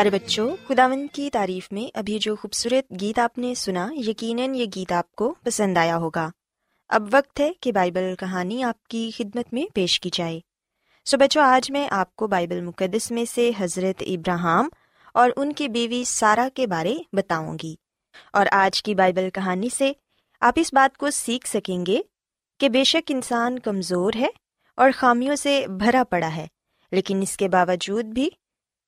پیارے بچوں خداون کی تعریف میں ابھی جو خوبصورت گیت آپ نے سنا، یقیناً یہ گیت آپ کو پسند آیا ہوگا۔ اب وقت ہے کہ بائبل کہانی آپ کی خدمت میں پیش کی جائے۔ سو بچوں، آج میں آپ کو بائبل مقدس میں سے حضرت ابراہم اور ان کی بیوی سارا کے بارے بتاؤں گی۔ اور آج کی بائبل کہانی سے آپ اس بات کو سیکھ سکیں گے کہ بے شک انسان کمزور ہے اور خامیوں سے بھرا پڑا ہے، لیکن اس کے باوجود بھی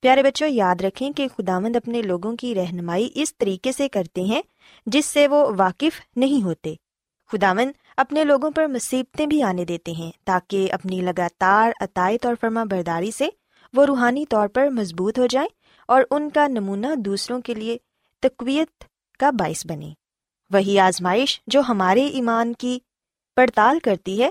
پیارے بچوں، یاد رکھیں کہ خداوند اپنے لوگوں کی رہنمائی اس طریقے سے کرتے ہیں جس سے وہ واقف نہیں ہوتے۔ خداون اپنے لوگوں پر مصیبتیں بھی آنے دیتے ہیں تاکہ اپنی لگاتار عطائت اور فرما برداری سے وہ روحانی طور پر مضبوط ہو جائیں اور ان کا نمونہ دوسروں کے لیے تقویت کا باعث بنے وہی آزمائش جو ہمارے ایمان کی پڑتال کرتی ہے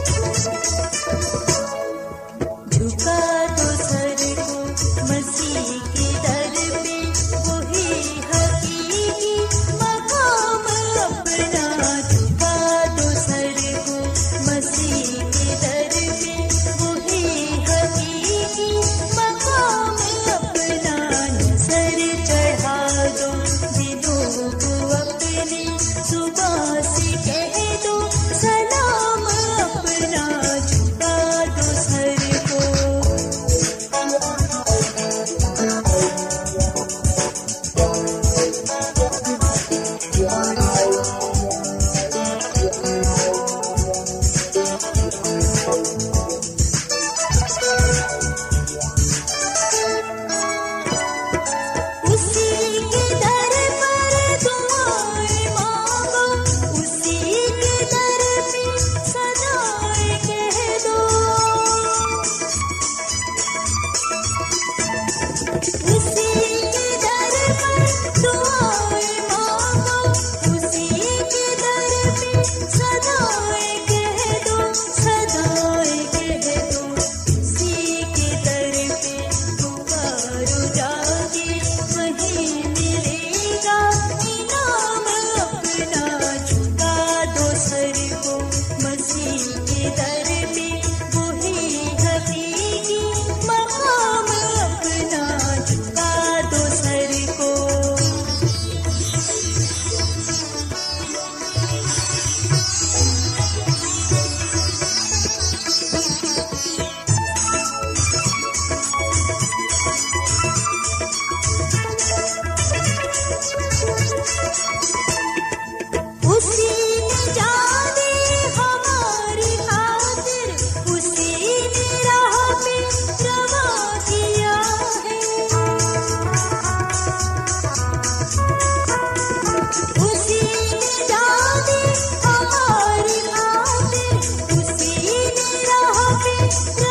Yeah.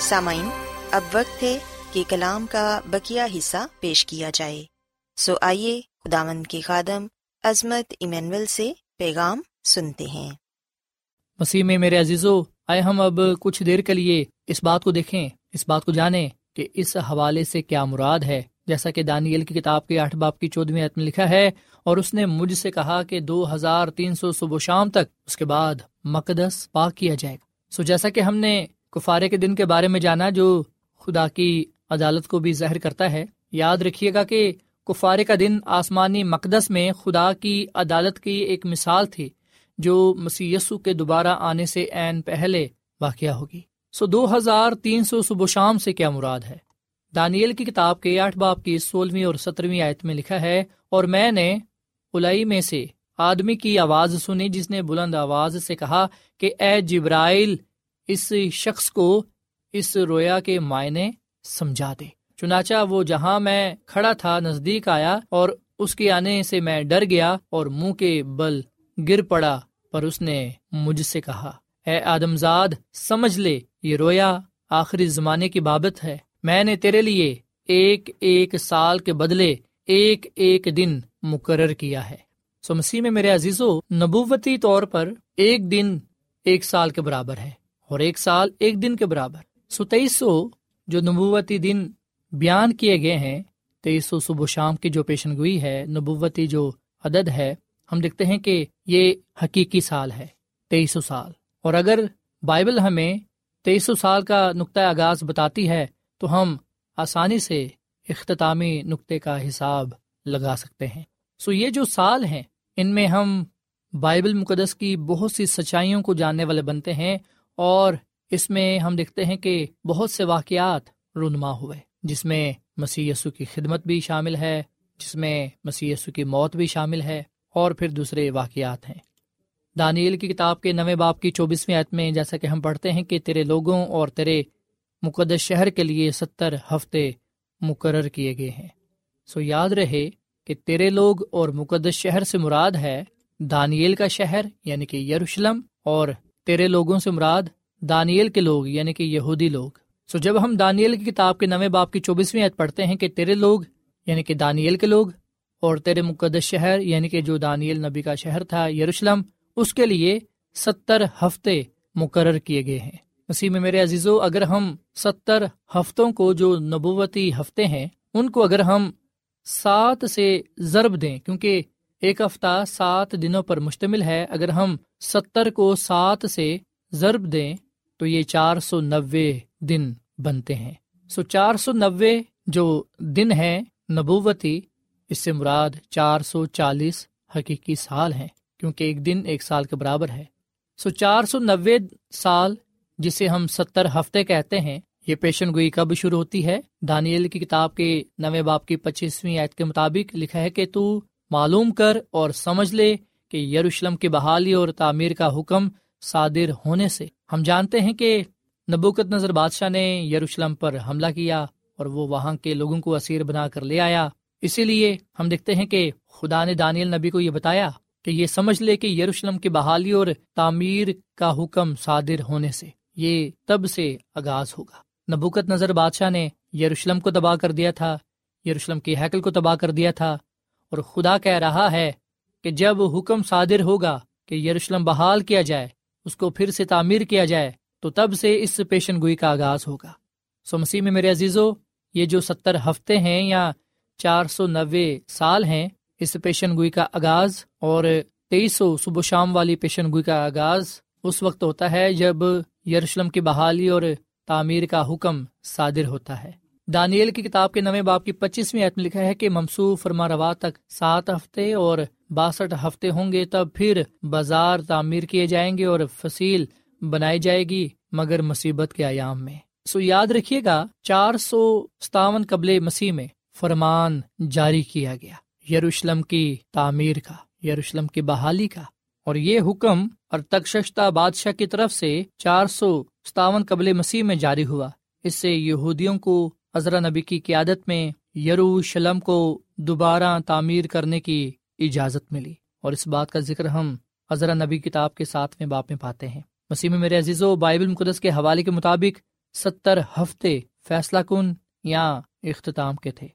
سامعین، اب وقت ہے کہ کلام کا بکیا حصہ پیش کیا جائے۔ سو آئیے خداون کے خادم عظمت ایمینول سے پیغام سنتے ہیں۔ مسیح میں میرے عزیزو، آئے ہم اب کچھ دیر کے لیے اس بات کو دیکھیں، اس بات کو جانیں کہ اس حوالے سے کیا مراد ہے۔ جیسا کہ دانیل کی کتاب کے آٹھ باپ کی چودہویں میں لکھا ہے، اور اس نے مجھ سے کہا کہ دو ہزار تین سو صبح شام تک اس کے بعد مقدس پاک کیا جائے گا۔ سو جیسا کہ ہم نے کفارے کے دن کے بارے میں جانا جو خدا کی عدالت کو بھی ظاہر کرتا ہے، یاد رکھیے گا کہ کفارے کا دن آسمانی مقدس میں خدا کی عدالت کی ایک مثال تھی، جو مسی کے دوبارہ آنے سے عین پہلے واقع ہوگی۔ سو دو ہزار تین سو صبح شام سے کیا مراد ہے؟ دانیل کی کتاب کے آٹھ باپ کی سولہویں اور سترویں آیت میں لکھا ہے، اور میں نے الائی میں سے آدمی کی آواز سنی جس نے بلند آواز سے کہا کہ اے جبرائل اس شخص کو اس رویا کے معنی سمجھا دے۔ چنانچہ وہ جہاں میں کھڑا تھا نزدیک آیا اور اس کے آنے سے میں ڈر گیا اور منہ کے بل گر پڑا، پر اس نے مجھ سے کہا، اے آدمزاد، سمجھ لے، یہ رویا آخری زمانے کی بابت ہے۔ میں نے تیرے لیے ایک ایک سال کے بدلے ایک ایک دن مقرر کیا ہے۔ سو مسیح میں میرے عزیزو، نبوتی طور پر ایک دن ایک سال کے برابر ہے۔ اور ایک سال ایک دن کے برابر۔ سو تیئیس سو جو نبوتی دن بیان کیے گئے ہیں، تیئیس سو صبح شام کی جو پیشن گوئی ہے، نبوتی جو عدد ہے، ہم دیکھتے ہیں کہ یہ حقیقی سال ہے، تیئیس سو سال۔ اور اگر بائبل ہمیں تیئیس سو سال کا نقطۂ آغاز بتاتی ہے، تو ہم آسانی سے اختتامی نقطے کا حساب لگا سکتے ہیں۔ سو یہ جو سال ہیں، ان میں ہم بائبل مقدس کی بہت سی سچائیوں کو جاننے والے بنتے ہیں اور اس میں ہم دیکھتے ہیں کہ بہت سے واقعات رونما ہوئے، جس میں مسی کی خدمت بھی شامل ہے، جس میں مسی کی موت بھی شامل ہے، اور پھر دوسرے واقعات ہیں۔ دانیل کی کتاب کے نویں باپ کی چوبیسویں عت میں جیسا کہ ہم پڑھتے ہیں کہ تیرے لوگوں اور تیرے مقدس شہر کے لیے ستر ہفتے مقرر کیے گئے ہیں۔ سو یاد رہے کہ تیرے لوگ اور مقدس شہر سے مراد ہے دانیل کا شہر یعنی کہ یروشلم، اور تیرے لوگوں سے مراد دانیل کے لوگ یعنی کہ یہودی لوگ۔ سو جب ہم دانیل کی کتاب کے نویں باپ کی چوبیسویں عید پڑھتے ہیں کہ تیرے لوگ یعنی کہ دانیل کے لوگ، اور تیرے مقدس شہر یعنی کہ جو دانیل نبی کا شہر تھا، یروشلم، اس کے لیے ستر ہفتے مقرر کیے گئے ہیں۔ مسیح میں میرے عزیزو، اگر ہم ستر ہفتوں کو جو نبوتی ہفتے ہیں، ان کو اگر ہم سات سے ضرب دیں، کیونکہ ایک ہفتہ سات دنوں پر مشتمل ہے، اگر ہم ستر کو سات سے ضرب دیں تو یہ چار سو نوے دن بنتے ہیں۔ سو چار سو نوے جو دن ہے نبوتی، اس سے مراد چار سو چالیس حقیقی سال ہیں، کیونکہ ایک دن ایک سال کے برابر ہے۔ سو چار سو نوے سال، جسے ہم ستر ہفتے کہتے ہیں، یہ پیشن گوئی کب شروع ہوتی ہے؟ دانیل کی کتاب کے نویں باپ کی پچیسویں عید کے مطابق لکھا ہے کہ تو معلوم کر اور سمجھ لے کہ یروشلم کی بحالی اور تعمیر کا حکم صادر ہونے سے۔ ہم جانتے ہیں کہ نبوکت نظر بادشاہ نے یروشلم پر حملہ کیا اور وہ وہاں کے لوگوں کو اسیر بنا کر لے آیا۔ اسی لیے ہم دیکھتے ہیں کہ خدا نے دانیل نبی کو یہ بتایا کہ یہ سمجھ لے کہ یروشلم کی بحالی اور تعمیر کا حکم صادر ہونے سے یہ تب سے آغاز ہوگا۔ نبوکت نظر بادشاہ نے یروشلم کو تباہ کر دیا تھا، یروشلم کی حیکل کو تباہ کر دیا تھا۔ اور خدا کہہ رہا ہے کہ جب حکم صادر ہوگا کہ یروشلم بحال کیا جائے، اس کو پھر سے تعمیر کیا جائے، تو تب سے اس پیشن گوئی کا آغاز ہوگا۔ سو مسیح میں میرے عزیزو، یہ جو ستر ہفتے ہیں یا چار سو نوے سال ہیں، اس پیشن گوئی کا آغاز اور تیئیس سو صبح شام والی پیشن گوئی کا آغاز اس وقت ہوتا ہے جب یروشلم کی بحالی اور تعمیر کا حکم صادر ہوتا ہے۔ دانیل کی کتاب کے نویں باپ کی پچیسویں عتم لکھا ہے کہ ممسو فرما روا تک سات ہفتے اور باسٹھ ہفتے ہوں گے تب پھر بازار تعمیر کیے جائیں گے اور فصیل بنائی جائے گی مگر مصیبت کے ایام میں۔ سو یاد رکھیے گا، چار سو ستاون قبل مسیح میں فرمان جاری کیا گیا، یروشلم کی تعمیر کا، یروشلم کی بحالی کا۔ اور یہ حکم اور تکشتہ بادشاہ کی طرف سے چار سو ستاون قبل مسیح میں جاری ہوا۔ اس سے یہودیوں کو حضرت نبی کی قیادت میں یروشلم کو دوبارہ تعمیر کرنے کی اجازت ملی اور اس بات کا ذکر ہم حضرت نبی کتاب کے ساتھ میں باپ میں پاتے ہیں۔ مسیح میں میرے عزیز و بائبل مقدس کے حوالے کے مطابق ستر ہفتے فیصلہ کن یا اختتام کے تھے۔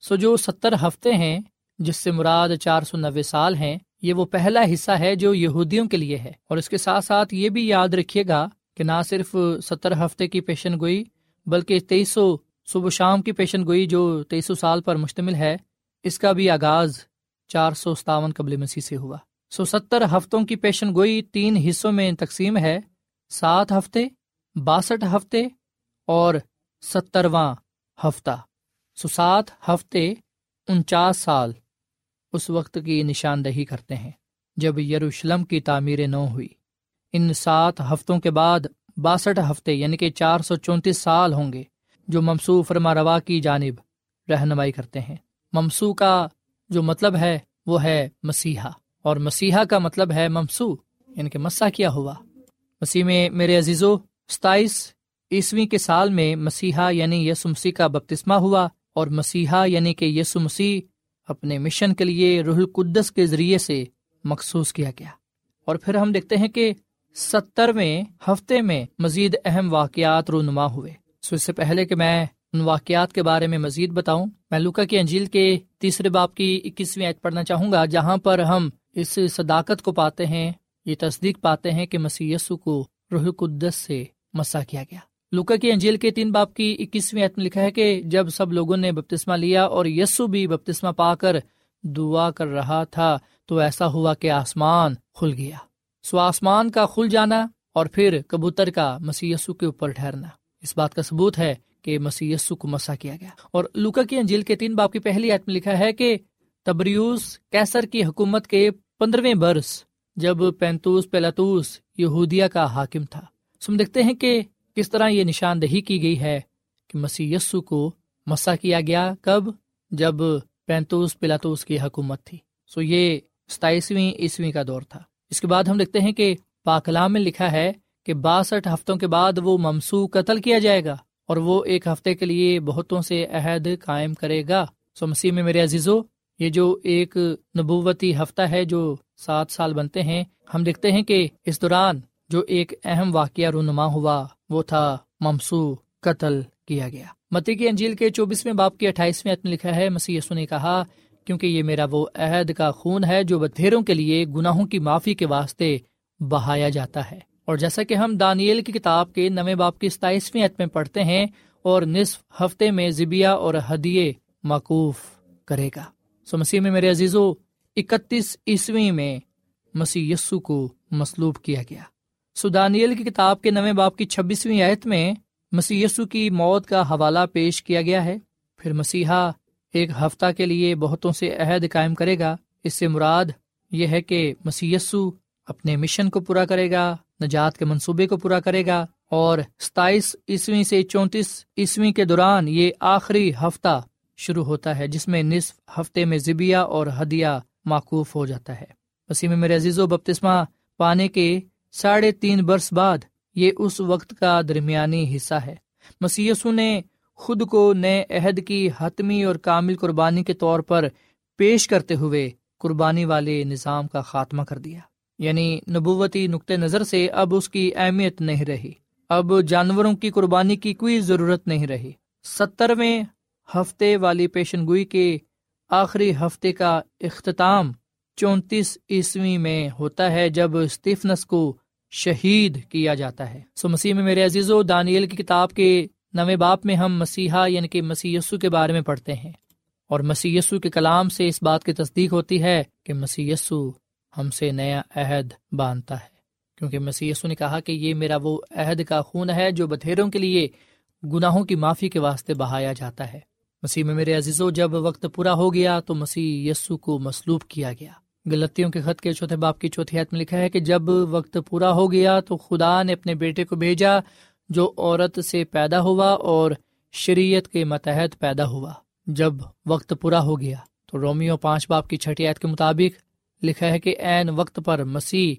سو جو ستر ہفتے ہیں، جس سے مراد چار سو نوے سال ہیں، یہ وہ پہلا حصہ ہے جو یہودیوں کے لیے ہے۔ اور اس کے ساتھ ساتھ یہ بھی یاد رکھیے گا کہ نہ صرف ستر ہفتے کی پیشن گوئی، بلکہ تیئیس سو صبح شام کی پیشن گوئی جو تیئیس سو سال پر مشتمل ہے، اس کا بھی آغاز چار سو ستاون قبل مسیح سے ہوا۔ سو ستر ہفتوں کی پیشن گوئی تین حصوں میں تقسیم ہے، سات ہفتے، باسٹھ ہفتے اور سترواں ہفتہ۔ سو سات ہفتے، انچاس سال اس وقت کی نشاندہی کرتے ہیں، جب یروشلم کی تعمیر نو ہوئی۔ ان سات ہفتوں کے بعد باسٹھ ہفتے یعنی کہ چار سو چونتیس سال ہوں گے۔ جو ممسو فرما روا کی جانب رہنمائی کرتے ہیں۔ ممسو کا جو مطلب ہے وہ ہے مسیحا، اور مسیحا کا مطلب ہے ممسو یعنی کہ مسا کیا ہوا۔ مسیح میں میرے عزیزو، ستائیس عیسویں کے سال میں مسیحا یعنی یس مسیح کا بپتسمہ ہوا، اور مسیحا یعنی کہ یسو مسیح اپنے مشن کے لیے روح القدس کے ذریعے سے مخصوص کیا گیا۔ اور پھر ہم دیکھتے ہیں کہ سترویں ہفتے میں مزید اہم واقعات رونما ہوئے۔ سو اس سے پہلے کہ میں ان واقعات کے بارے میں مزید بتاؤں، میں لوکا کی انجیل کے تیسرے باپ کی اکیسویں عید پڑھنا چاہوں گا، جہاں پر ہم اس صداقت کو پاتے ہیں، یہ تصدیق پاتے ہیں کہ مسی کو روح القدس سے مسا کیا گیا۔ لوکا کی انجیل کے تین باپ کی اکیسویں عید میں لکھا ہے کہ جب سب لوگوں نے بپتسمہ لیا اور یسو بھی بپتسمہ پا کر دعا کر رہا تھا، تو ایسا ہوا کہ آسمان کھل گیا۔ سو آسمان کا کھل جانا اور پھر کبوتر کا مسی کے اوپر ٹھہرنا۔ اس بات کا ثبوت ہے کہ مسی کو مسا کیا گیا۔ اور لوکا کی انجیل کے تین باپ کی پہلی عید میں لکھا ہے کہ تبریوس کیسر کی حکومت کے پندرہویں برس جب پینتوس پلاتوس یہودیا کا حاکم تھا۔ سم دیکھتے ہیں کہ کس طرح یہ نشاندہی کی گئی ہے کہ مسی کو مسا کیا گیا کب؟ جب پینتوس پلاتوس کی حکومت تھی۔ سو یہ ستائیسویں عیسویں کا دور تھا۔ اس کے بعد ہم دیکھتے ہیں کہ پاکلام میں لکھا ہے کہ باسٹھ ہفتوں کے بعد وہ ممسو قتل کیا جائے گا اور وہ ایک ہفتے کے لیے بہتوں سے عہد قائم کرے گا۔ سو مسیح میں میرے عزیزو، یہ جو ایک نبوتی ہفتہ ہے جو سات سال بنتے ہیں، ہم دیکھتے ہیں کہ اس دوران جو ایک اہم واقعہ رونما ہوا، وہ تھا ممسو قتل کیا گیا۔ متی کی انجیل کے چوبیسویں باپ کی اٹھائیسویں عتم لکھا ہے مسی نے کہا، کیونکہ یہ میرا وہ عہد کا خون ہے جو بدھیروں کے لیے گناہوں کی معافی کے واسطے بہایا جاتا ہے۔ اور جیسا کہ ہم دانیل کی کتاب کے نویں باپ کی ستائیسویں عتم پڑھتے ہیں، اور نصف ہفتے میں زبیا اور ہدیے معقوف کرے گا۔ سو مسیح میں میرے عزیزو، اکتیس عیسویں میں مسیح یسو کو مسلوب کیا گیا۔ سو دانیل کی کتاب کے نویں باپ کی چھبیسویں آیت میں مسی کی موت کا حوالہ پیش کیا گیا ہے۔ پھر مسیحا ایک ہفتہ کے لیے بہتوں سے عہد قائم کرے گا۔ اس سے مراد یہ ہے کہ مسی اپنے مشن کو پورا کرے گا۔ نجات کے منصوبے کو پورا کرے گا اور ستائیس عیسویں سے چونتیس عیسویں کے دوران یہ آخری ہفتہ شروع ہوتا ہے، جس میں نصف ہفتے میں ذبیہ اور ہدیہ معقوف ہو جاتا ہے۔ وسیم میرے عزیز و بپتسمہ پانے کے ساڑھے تین برس بعد یہ اس وقت کا درمیانی حصہ ہے۔ مسیسو نے خود کو نئے عہد کی حتمی اور کامل قربانی کے طور پر پیش کرتے ہوئے قربانی والے نظام کا خاتمہ کر دیا۔ یعنی نبوتی نقطۂ نظر سے اب اس کی اہمیت نہیں رہی۔ اب جانوروں کی قربانی کی کوئی ضرورت نہیں رہی۔ سترویں ہفتے والی پیشن گوئی کے آخری ہفتے کا اختتام چونتیس عیسوی میں ہوتا ہے جب اسٹیفنس کو شہید کیا جاتا ہے۔ سو مسیح میں میرے عزیز و دانیل کی کتاب کے نویں باپ میں ہم مسیحا یعنی کہ مسی یسو کے بارے میں پڑھتے ہیں۔ اور مسی یسو کے کلام سے اس بات کی تصدیق ہوتی ہے کہ مسی یسو ہم سے نیا عہد باندھتا ہے۔ کیونکہ مسی یسو نے کہا کہ یہ میرا وہ عہد کا خون ہے جو بتھیروں کے لیے گناہوں کی معافی کے واسطے بہایا جاتا ہے۔ مسیح میں میرے عزیزو، جب وقت پورا ہو گیا تو مسیح یسو کو مسلوب کیا گیا۔ غلطیوں کے خط کے چوتھے باپ کی چوتھی حت میں لکھا ہے کہ جب وقت پورا ہو گیا تو خدا نے اپنے بیٹے کو بھیجا جو عورت سے پیدا ہوا اور شریعت کے متحد پیدا ہوا۔ جب وقت پورا ہو گیا تو رومیو پانچ باپ کی چھٹی عید کے مطابق لکھا ہے کہ عین وقت پر مسیح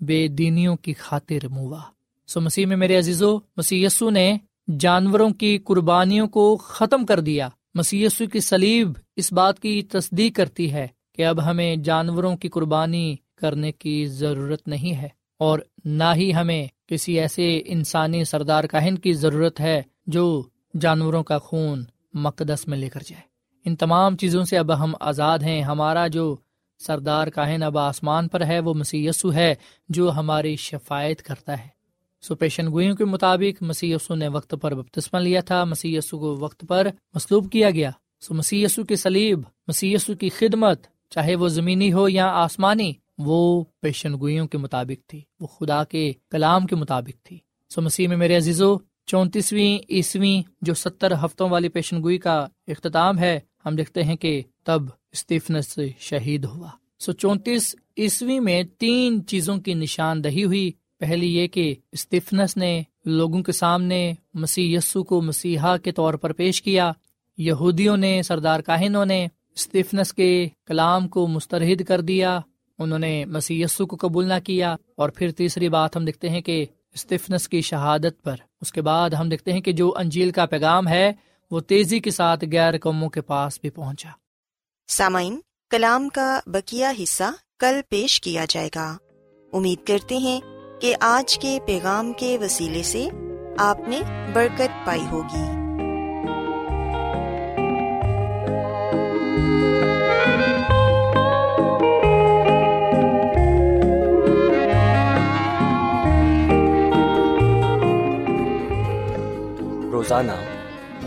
بے دینیوں کی خاطر موا سو مسیح میں میرے عزیزو، مسیح یسو نے جانوروں کی قربانیوں کو ختم کر دیا۔ مسی کی سلیب اس بات کی تصدیق کرتی ہے کہ اب ہمیں جانوروں کی قربانی کرنے کی ضرورت نہیں ہے اور نہ ہی ہمیں کسی ایسے انسانی سردار کاہن کی ضرورت ہے جو جانوروں کا خون مقدس میں لے کر جائے۔ ان تمام چیزوں سے اب ہم آزاد ہیں۔ ہمارا جو سردار کاہن اب آسمان پر ہے، وہ مسی ہے جو ہماری شفایت کرتا ہے۔ سو پیشن گوئیوں کے مطابق مسی نے وقت پر بپتسمہ لیا تھا مسی کو وقت پر مسلوب کیا گیا۔ سو مسی کی سلیب مسی کی خدمت، چاہے وہ زمینی ہو یا آسمانی، وہ پیشن گوئیوں کے مطابق تھی۔ وہ خدا کے کلام کے مطابق تھی۔ سو مسیح میں میرے عزیزو، چونتیسویں عیسویں جو ستر ہفتوں والی پیشن گوئی کا اختتام ہے ہم دیکھتے ہیں کہ تب اسٹیفنس شہید ہوا۔ سو چونتیس عیسوی میں تین چیزوں کی نشاندہی ہوئی۔ پہلی یہ کہ اسٹیفنس نے لوگوں کے سامنے مسیح یسو کو مسیحا کے طور پر پیش کیا۔ یہودیوں نے، سردار کاہنوں نے اسٹیفنس کے کلام کو مسترد کر دیا۔ انہوں نے مسیح یسو کو قبول نہ کیا۔ اور پھر تیسری بات ہم دیکھتے ہیں کہ اسٹیفنس کی شہادت پر۔ اس کے بعد ہم دیکھتے ہیں کہ جو انجیل کا پیغام ہے وہ تیزی کے ساتھ غیر قوموں کے پاس بھی پہنچا۔ سامعین کلام کا بکیا حصہ کل پیش کیا جائے گا۔ امید کرتے ہیں کہ آج کے پیغام کے وسیلے سے آپ نے برکت پائی ہوگی۔ روزانہ